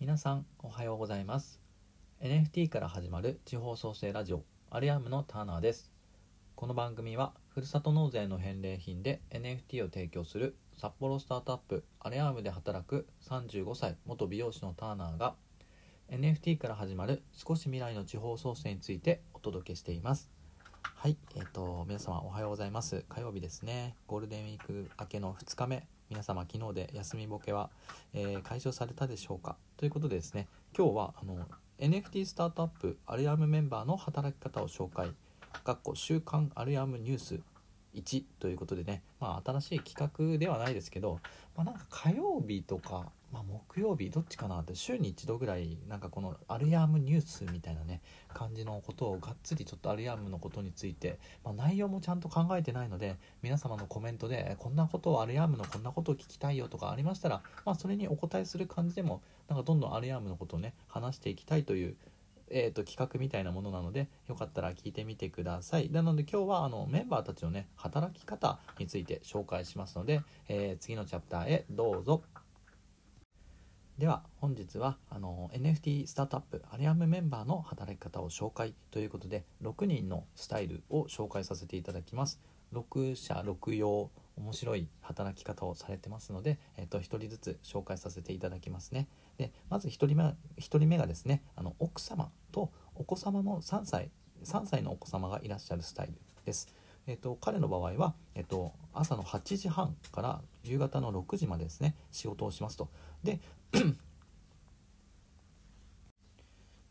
皆さんおはようございます。NFT から始まる地方創生ラジオアリアームのターナーです。この番組はふるさと納税の返礼品で NFT を提供する札幌スタートアップアレアームで働く35歳元美容師のターナーが NFT から始まる少し未来の地方創生についてお届けしています。はいえっ、ー、と皆様おはようございます。火曜日ですね。ゴールデンウィーク明けの2日目。皆様昨日で休みボケは、えー、解消されたでしょうか？ということでですね今日はあの NFT スタートアップアルヤムメンバーの働き方を紹介。かっこ週刊アルヤムニュース1ということでね、まあ、新しい企画ではないですけど、まあ、なんか火曜日とか、まあ、木曜日どっちかなって週に1度ぐらいなんかこのアルヤームニュースみたいなね感じのことをがっつりちょっとアルヤームのことについて、まあ、内容もちゃんと考えてないので皆様のコメントでこんなことをアルヤームのこんなことを聞きたいよとかありましたら、まあ、それにお答えする感じでもなんかどんどんアルヤームのことをね話していきたいというえーと、企画みたいなものなのでよかったら聞いてみてください。なので今日はあのメンバーたちのね働き方について紹介しますので、え、次のチャプターへどうぞ。では本日はあの NFT スタートアップアリアムメンバーの働き方を紹介ということで6人のスタイルを紹介させていただきます6社6用面白い働き方をされてますので、えーと、1人ずつ紹介させていただきますねでまず1人目 ,1 人目がですねあの奥様とお子様の3歳3歳のお子様がいらっしゃるスタイルです。えーと、彼の場合は、えーと、朝の8時半から夕方の6時までですね仕事をしますと。で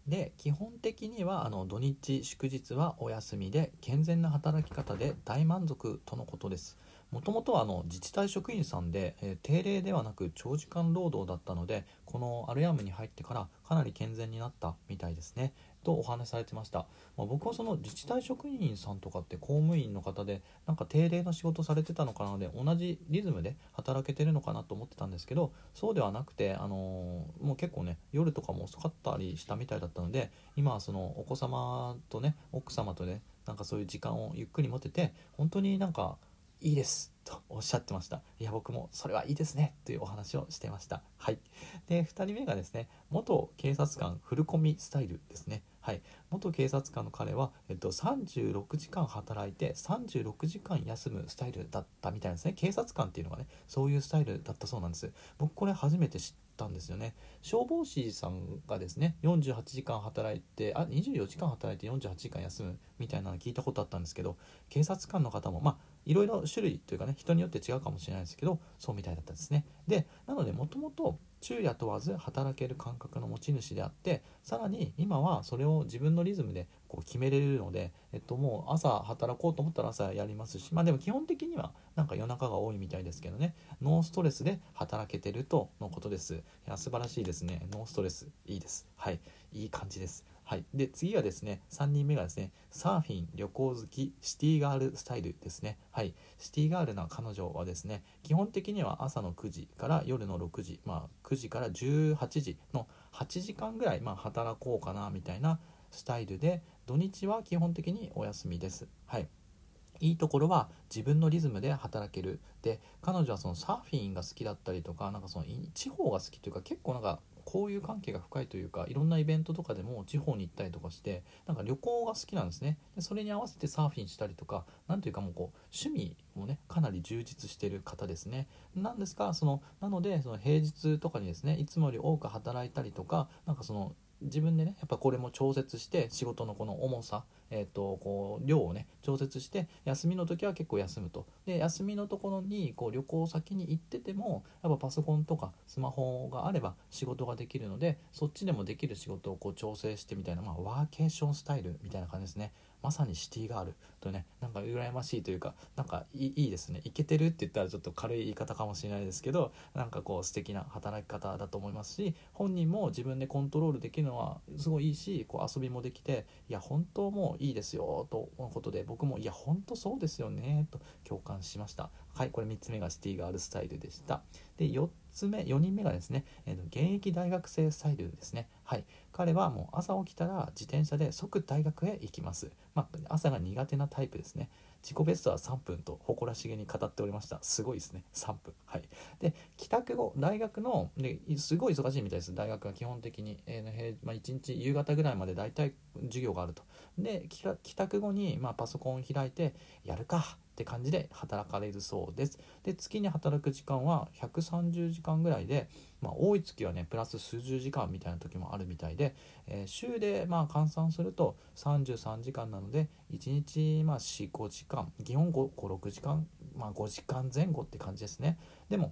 で基本的にはあの土日祝日はお休みで健全な働き方で大満足とのことです。もともとはあの自治体職員さんで、えー、定例ではなく長時間労働だったのでこのアルヤムに入ってからかなり健全になったみたいですねとお話しされてました、まあ、僕はその自治体職員さんとかって公務員の方でなんか定例の仕事されてたのかなので同じリズムで働けてるのかなと思ってたんですけどそうではなくて、あのー、もう結構ね夜とかも遅かったりしたみたいだったので今はそのお子様とね奥様とねなんかそういう時間をゆっくり持てて本当になんかいいですとおっしゃってました。いや僕もそれはいいですねというお話をしてました。はい。で2人目がですね元警察官フルコミスタイルですね。はい。元警察官の彼は、えっと、36時間働いて36時間休むスタイルだったみたいですね。警察官っていうのがねそういうスタイルだったそうなんです。僕これ初めて知ったんですよね。消防士さんがですね48時間働いてあ24時間働いて48時間休むみたいなの聞いたことあったんですけど警察官の方もまあいろいろ種類というかね人によって違うかもしれないですけどそうみたいだったんですね。でなのでもともと昼夜問わず働ける感覚の持ち主であってさらに今はそれを自分のリズムでこう決めれるので、えっと、もう朝働こうと思ったら朝やりますしまあでも基本的にはなんか夜中が多いみたいですけどね。ノーストレスで働けてるとのことです。いや素晴らしいですね。ノーストレスいいです。はい。いい感じです。はい、で次はですね3人目がですねサーフィン旅行好きシティガールスタイルですね。はい。シティガールな彼女はですね基本的には朝の9時から夜の6時まあ9時から18時の8時間ぐらい、まあ、働こうかなみたいなスタイルで土日は基本的にお休みです。はい。いいところは自分のリズムで働ける。で彼女はそのサーフィンが好きだったりとかなんかその地方が好きというか結構なんか交友関係が深いというかいろんなイベントとかでも地方に行ったりとかしてなんか旅行が好きなんですね。でそれに合わせてサーフィンしたりとか何というかもうこう趣味もねかなり充実してる方ですね。なんですがそのなのでその平日とかにですねいつもより多く働いたりとかなんかその自分でねやっぱこれも調節して仕事のこの重さえーと、こう量をね調節して休みの時は結構休むと。で休みのところにこう旅行先に行っててもやっぱパソコンとかスマホがあれば仕事ができるのでそっちでもできる仕事をこう調整してみたいな、まあ、ワーケーションスタイルみたいな感じですね。まさにシティガールとねなんか羨ましいというかなんかいいですね。いけてるって言ったらちょっと軽い言い方かもしれないですけどなんかこう素敵な働き方だと思いますし本人も自分でコントロールできるのはすごいいいしこう遊びもできていや本当もういいですよとのことで僕もいや本当そうですよねと共感しました。はいこれ3つ目がシティガールスタイルでした。で4つ目4人目がですね、えー、現役大学生スタイルですね。はい。彼はもう朝起きたら自転車で即大学へ行きます。まあ、朝が苦手なタイプですね。自己ベストは3分と誇らしげに語っておりました。すごいですね。3分。はい。で帰宅後大学のですごい忙しいみたいです。大学は基本的に、えーまあ、1日夕方ぐらいまで大体授業があると。で帰宅後に、まあ、パソコンを開いてやるか。って感じで働かれるそうです。で月に働く時間は130時間ぐらいで、まあ、多い月はねプラス数十時間みたいな時もあるみたいで、えー、週でまあ換算すると33時間なので1日まあ45時間基本56時間まあ5時間前後って感じですね。でも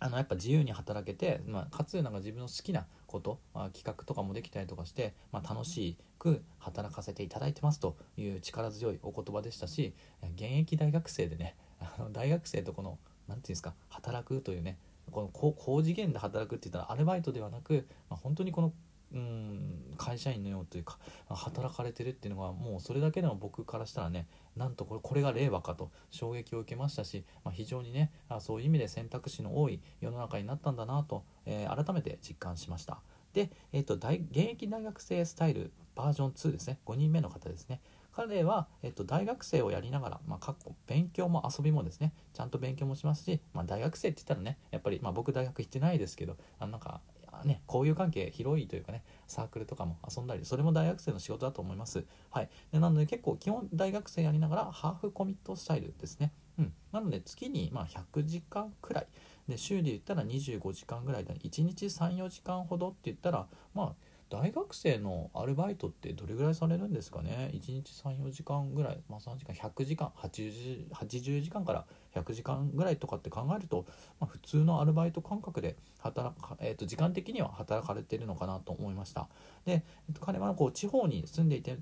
あのやっぱ自由に働けて、まあ、かつなんか自分の好きなこと、まあ、企画とかもできたりとかして、まあ、楽しく働かせていただいてますという力強いお言葉でしたし現役大学生でねあの大学生とこの何て言うんですか働くというねこの高次元で働くって言ったらアルバイトではなく、まあ、本当にこのうん会社員のようというか働かれてるっていうのはもうそれだけでも僕からしたらねなんとこれこれが令和かと衝撃を受けましたし、まあ、非常にねあそういう意味で選択肢の多い世の中になったんだなと、えー、改めて実感しました。で、えーと、大現役大学生スタイルバージョン2ですね。5人目の方ですね。彼は、えっと、大学生をやりながら、まあ、勉強も遊びもですねちゃんと勉強もしますし、まあ、大学生って言ったらねやっぱり、まあ、僕大学行ってないですけどあなんかね、交友関係広いというかねサークルとかも遊んだりそれも大学生の仕事だと思います、はい、でなので結構基本大学生やりながらハーフコミットスタイルですね、うん、なので月にま100時間くらい。で週で言ったら25時間ぐらいで1日34時間ほどって言ったらまあ大学生のアルバイトってどれぐらいされるんですかね？1日34時間ぐらい、まあ、3時間100時間 80, 80時間から100時間ぐらいとかって考えると、まあ、普通のアルバイト感覚で働か、えー、と時間的には働かれてるのかなと思いました。で、えー、と彼はこう地方に住んでいて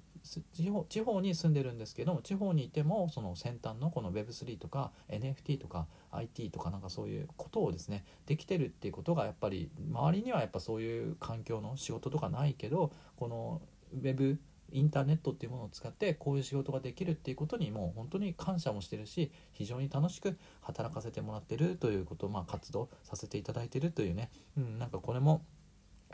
地方地方に住んでるんですけど地方にいてもその先端のこの Web3 とか NFT とか IT とかなんかそういうことをですねできてるっていうことがやっぱり周りにはやっぱそういう環境の仕事とかないけどこの Web インターネットっていうものを使ってこういう仕事ができるっていうことにもう本当に感謝もしてるし非常に楽しく働かせてもらってるということをまあ活動させていただいてるというね、うん、なんかこれも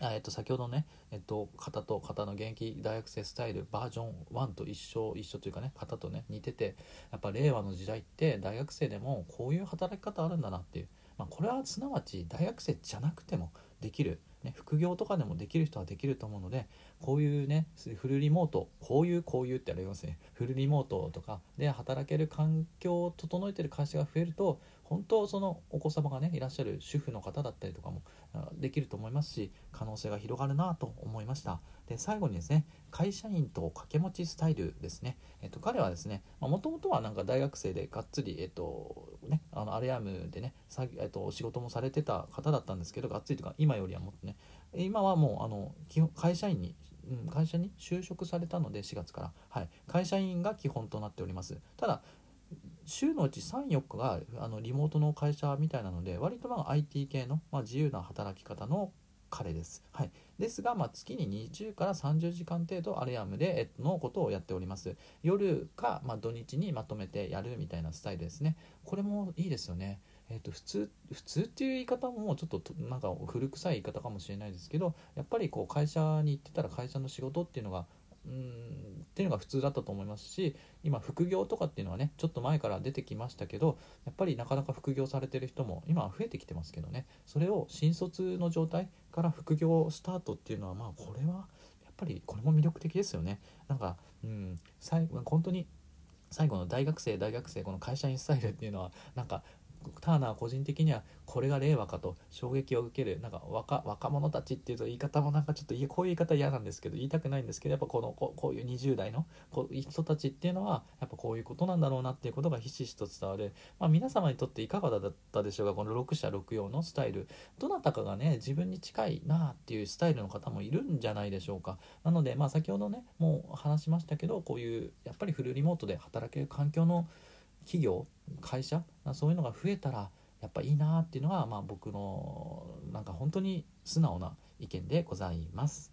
えっと、先ほどね、えっと、型と型の現役大学生スタイルバージョン1と一緒一緒というかね型とね似ててやっぱ令和の時代って大学生でもこういう働き方あるんだなっていう、まあ、これはすなわち大学生じゃなくてもできる、ね、副業とかでもできる人はできると思うのでこういうねフルリモートこういうこういうってありますね。フルリモートとかで働ける環境を整えてる会社が増えると本当そのお子様がねいらっしゃる主婦の方だったりとかもできると思いますし可能性が広がるなと思いました。で最後にですね会社員と掛け持ちスタイルですね、えっと、彼はですねもともとはなんか大学生でがっつりえっとねあのアレアムでね、えっと、仕事もされてた方だったんですけどがっつりとか今よりはもっとね今はもうあの基本会社員に、会社に就職されたので4月から、はい、会社員が基本となっております。ただ週のうち34日があのリモートの会社みたいなので割とまあ IT 系の、まあ、自由な働き方の彼です。はい、ですが、まあ、月に20から30時間程度アレアムでのことをやっております。夜か、まあ、土日にまとめてやるみたいなスタイルですね。これもいいですよね。えーと、普通普通っていう言い方もちょっとなんか古臭い言い方かもしれないですけどやっぱりこう会社に行ってたら会社の仕事っていうのがうんっていうのが普通だったと思いますし今副業とかっていうのはねちょっと前から出てきましたけどやっぱりなかなか副業されてる人も今は増えてきてますけどねそれを新卒の状態から副業スタートっていうのはまあこれはやっぱりこれも魅力的ですよね。なんかうん最後本当に最後の大学生大学生この会社員スタイルっていうのはなんかターナー個人的にはこれが令和かと衝撃を受けるなんか若若者たちっていうと言い方もなんかちょっとこういう言い方嫌なんですけど言いたくないんですけどやっぱこのここういう20代の人たちっていうのはやっぱこういうことなんだろうなっていうことがひしひしと伝わる、まあ、皆様にとっていかがだったでしょうかこの6社6用のスタイル。どなたかがね自分に近いなっていうスタイルの方もいるんじゃないでしょうか。なのでまあ先ほどねもう話しましたけどこういうやっぱりフルリモートで働ける環境の企業会社そういうのが増えたらやっぱいいなっていうのが、まあ、僕のなんか本当に素直な意見でございます。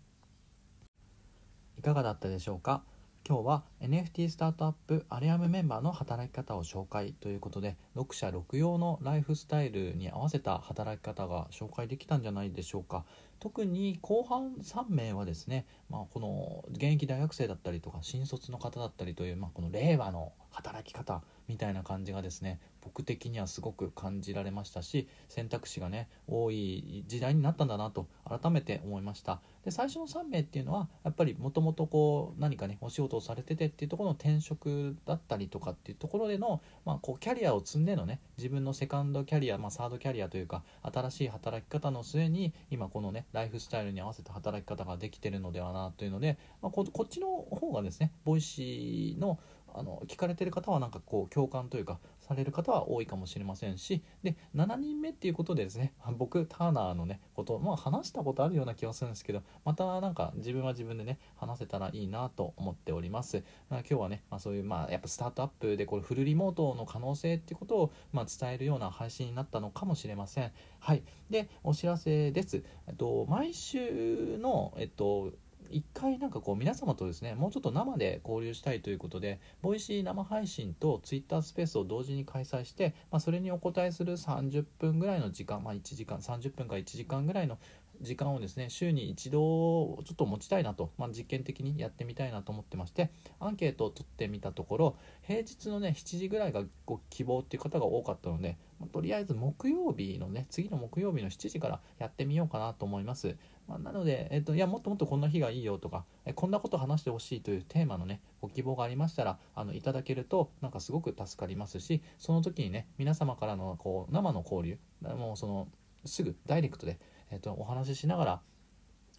いかがだったでしょうか？今日は NFT スタートアップアレアムメンバーの働き方を紹介ということで6社6用のライフスタイルに合わせた働き方が紹介できたんじゃないでしょうか。特に後半3名はですね、まあ、この現役大学生だったりとか新卒の方だったりという、まあ、この令和の働き方みたいな感じがですね僕的にはすごく感じられましたし選択肢がね多い時代になったんだなと改めて思いました。で最初の3名っていうのはやっぱりもともとこう何かねお仕事をされててっていうところの転職だったりとかっていうところでの、まあ、こうキャリアを積んでのね自分のセカンドキャリア、まあ、サードキャリアというか新しい働き方の末に今このねライフスタイルに合わせた働き方ができてるのではなというので、まあ、こっちの方がですね Voicy のあの聞かれてる方はなんかこう共感というかされる方は多いかもしれませんしで7人目っていうことでですね僕ターナーのねことまあ話したことあるような気はするんですけどまたなんか自分は自分でね話せたらいいなと思っております。今日はね、まあ、そういうまあやっぱスタートアップでこれフルリモートの可能性っていうことをまあ伝えるような配信になったのかもしれません。はい。でお知らせです。えっと毎週のえっと一回なんかこう皆様とですねもうちょっと生で交流したいということでボイシー生配信とツイッタースペースを同時に開催して、まあ、それにお答えする30分ぐらいの時間、まあ、1時間30分か1時間ぐらいの時間をですね週に一度ちょっと持ちたいなと、まあ、実験的にやってみたいなと思ってましてアンケートを取ってみたところ平日のね7時ぐらいがご希望っていう方が多かったので、まあ、とりあえず木曜日のね次の木曜日の7時からやってみようかなと思います、まあ、なので、えっと、いやもっともっとこんな日がいいよとかえこんなこと話してほしいというテーマのねご希望がありましたらあのいただけるとなんかすごく助かりますしその時にね皆様からのこう生の交流もうそのすぐダイレクトでえーと、お話ししながら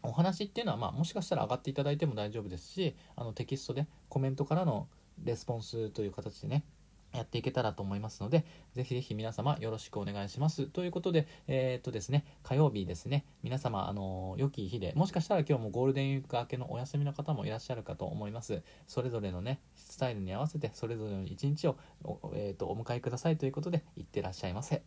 お話っていうのは、まあ、もしかしたら上がっていただいても大丈夫ですしあのテキストでコメントからのレスポンスという形でねやっていけたらと思いますので、ぜひぜひ皆様よろしくお願いします。ということで、えー、っとですね、火曜日ですね、皆様、あの良き日で、もしかしたら今日もゴールデンウィーク明けのお休みの方もいらっしゃるかと思います。それぞれのね、スタイルに合わせて、それぞれの一日を,、えー、っとお迎えくださいということで、いってらっしゃいませ。